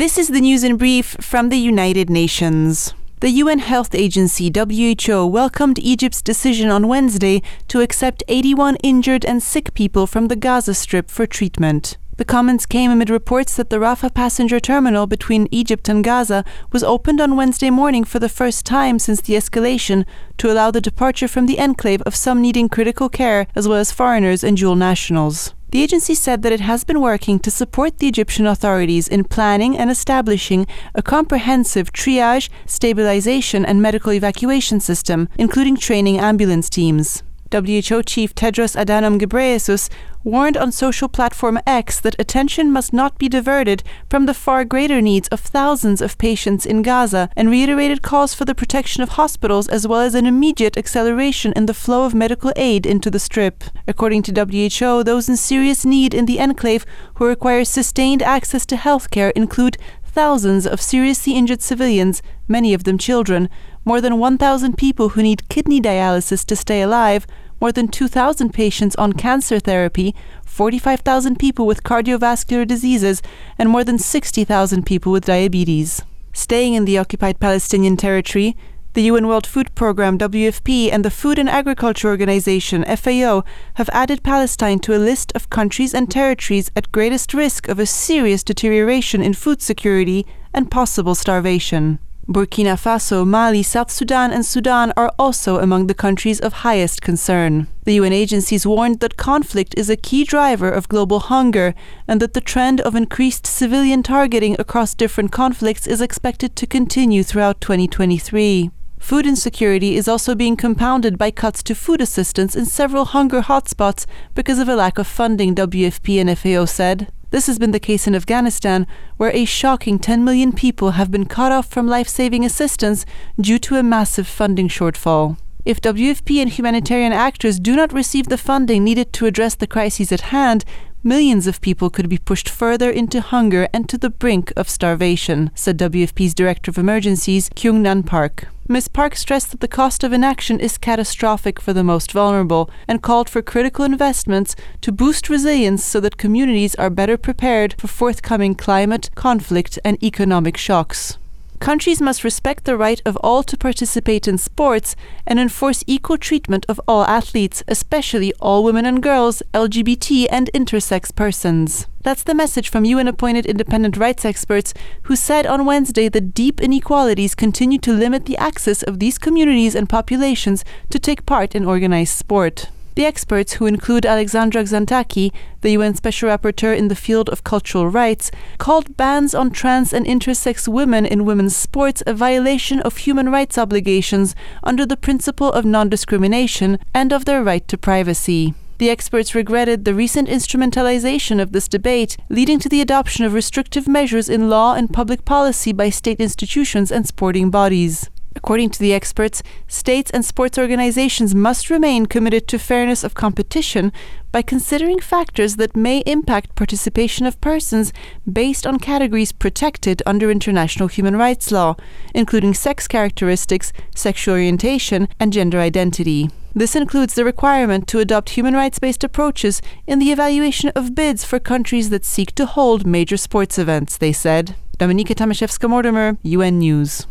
This is the news in brief from the United Nations. The UN Health Agency WHO welcomed Egypt's decision on Wednesday to accept 81 injured and sick people from the Gaza Strip for treatment. The comments came amid reports that the Rafah passenger terminal between Egypt and Gaza was opened on Wednesday morning for the first time since the escalation to allow the departure from the enclave of some needing critical care as well as foreigners and dual nationals. The agency said that it has been working to support the Egyptian authorities in planning and establishing a comprehensive triage, stabilization, and medical evacuation system, including training ambulance teams. WHO Chief Tedros Adhanom Ghebreyesus warned on social platform X that attention must not be diverted from the far greater needs of thousands of patients in Gaza and reiterated calls for the protection of hospitals as well as an immediate acceleration in the flow of medical aid into the strip. According to WHO, those in serious need in the enclave who require sustained access to health care include thousands of seriously injured civilians, many of them children, more than 1,000 people who need kidney dialysis to stay alive, more than 2,000 patients on cancer therapy, 45,000 people with cardiovascular diseases, and more than 60,000 people with diabetes. Staying in the occupied Palestinian territory, the UN World Food Programme WFP and the Food and Agriculture Organization FAO have added Palestine to a list of countries and territories at greatest risk of a serious deterioration in food security and possible starvation. Burkina Faso, Mali, South Sudan, and Sudan are also among the countries of highest concern. The UN agencies warned that conflict is a key driver of global hunger and that the trend of increased civilian targeting across different conflicts is expected to continue throughout 2023. Food insecurity is also being compounded by cuts to food assistance in several hunger hotspots because of a lack of funding, WFP and FAO said. This has been the case in Afghanistan, where a shocking 10 million people have been cut off from life saving assistance due to a massive funding shortfall. If WFP and humanitarian actors do not receive the funding needed to address the crises at hand, millions of people could be pushed further into hunger and to the brink of starvation, said WFP's Director of Emergencies, Kyung Nan Park. Ms. Park stressed that the cost of inaction is catastrophic for the most vulnerable and called for critical investments to boost resilience so that communities are better prepared for forthcoming climate, conflict, and economic shocks. Countries must respect the right of all to participate in sports and enforce equal treatment of all athletes, especially all women and girls, LGBT, and intersex persons. That's the message from UN appointed independent rights experts who said on Wednesday that deep inequalities continue to limit the access of these communities and populations to take part in organized sport. The experts, who include Alexandra Xanthaki, the UN Special Rapporteur in the field of cultural rights, called bans on trans and intersex women in women's sports a violation of human rights obligations under the principle of non discrimination and of their right to privacy. The experts regretted the recent instrumentalization of this debate, leading to the adoption of restrictive measures in law and public policy by state institutions and sporting bodies. According to the experts, states and sports organizations must remain committed to fairness of competition by considering factors that may impact participation of persons based on categories protected under international human rights law, including sex characteristics, sexual orientation, and gender identity. This includes the requirement to adopt human rights based approaches in the evaluation of bids for countries that seek to hold major sports events, they said. Dominika Tomaszewska Mortimer, UN News.